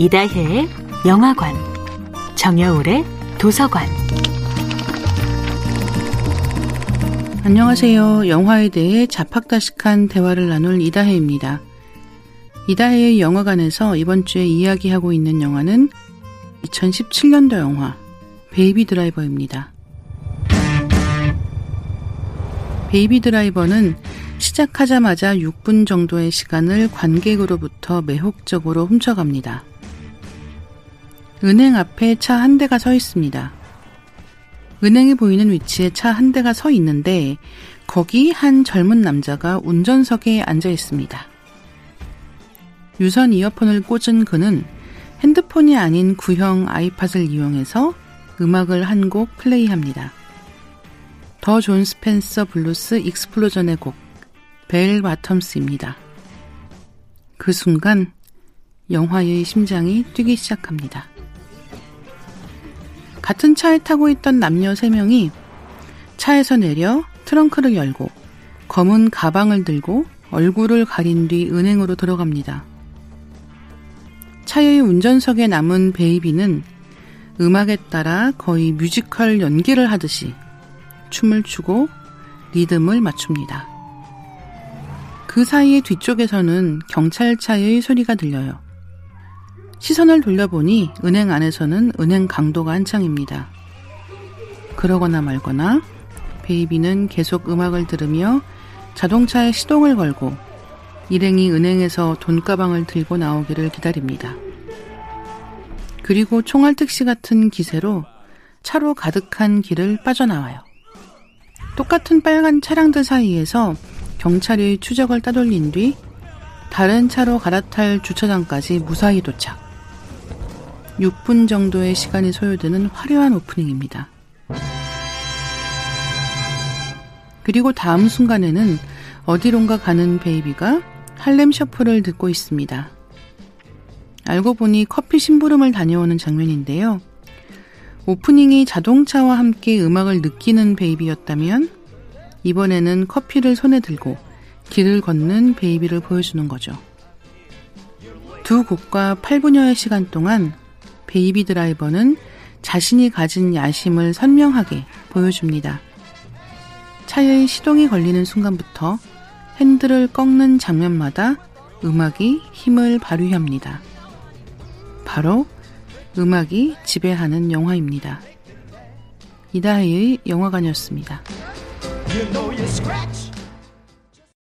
이다혜의 영화관, 정여울의 도서관. 안녕하세요. 영화에 대해 잡학다식한 대화를 나눌 이다혜입니다. 이다혜의 영화관에서 이번 주에 이야기하고 있는 영화는 2017년도 영화 베이비 드라이버입니다. 베이비 드라이버는 시작하자마자 6분 정도의 시간을 관객으로부터 매혹적으로 훔쳐갑니다. 은행 앞에 차 한 대가 서 있습니다. 은행이 보이는 위치에 차 한 대가 서 있는데 거기 한 젊은 남자가 운전석에 앉아 있습니다. 유선 이어폰을 꽂은 그는 핸드폰이 아닌 구형 아이팟을 이용해서 음악을 한 곡 플레이합니다. 더 존 스펜서 블루스 익스플로전의 곡, 벨 바텀스입니다. 그 순간 영화의 심장이 뛰기 시작합니다. 같은 차에 타고 있던 남녀 3명이 차에서 내려 트렁크를 열고 검은 가방을 들고 얼굴을 가린 뒤 은행으로 들어갑니다. 차의 운전석에 남은 베이비는 음악에 따라 거의 뮤지컬 연기를 하듯이 춤을 추고 리듬을 맞춥니다. 그 사이에 뒤쪽에서는 경찰차의 소리가 들려요. 시선을 돌려보니 은행 안에서는 은행 강도가 한창입니다. 그러거나 말거나 베이비는 계속 음악을 들으며 자동차에 시동을 걸고 일행이 은행에서 돈가방을 들고 나오기를 기다립니다. 그리고 총알 택시 같은 기세로 차로 가득한 길을 빠져나와요. 똑같은 빨간 차량들 사이에서 경찰이 추적을 따돌린 뒤 다른 차로 갈아탈 주차장까지 무사히 도착. 6분 정도의 시간이 소요되는 화려한 오프닝입니다. 그리고 다음 순간에는 어디론가 가는 베이비가 할렘 셔플을 듣고 있습니다. 알고 보니 커피 심부름을 다녀오는 장면인데요. 오프닝이 자동차와 함께 음악을 느끼는 베이비였다면 이번에는 커피를 손에 들고 길을 걷는 베이비를 보여주는 거죠. 두 곡과 8분여의 시간 동안 베이비 드라이버는 자신이 가진 야심을 선명하게 보여줍니다. 차의 시동이 걸리는 순간부터 핸들을 꺾는 장면마다 음악이 힘을 발휘합니다. 바로 음악이 지배하는 영화입니다. 이다혜의 영화관이었습니다. You know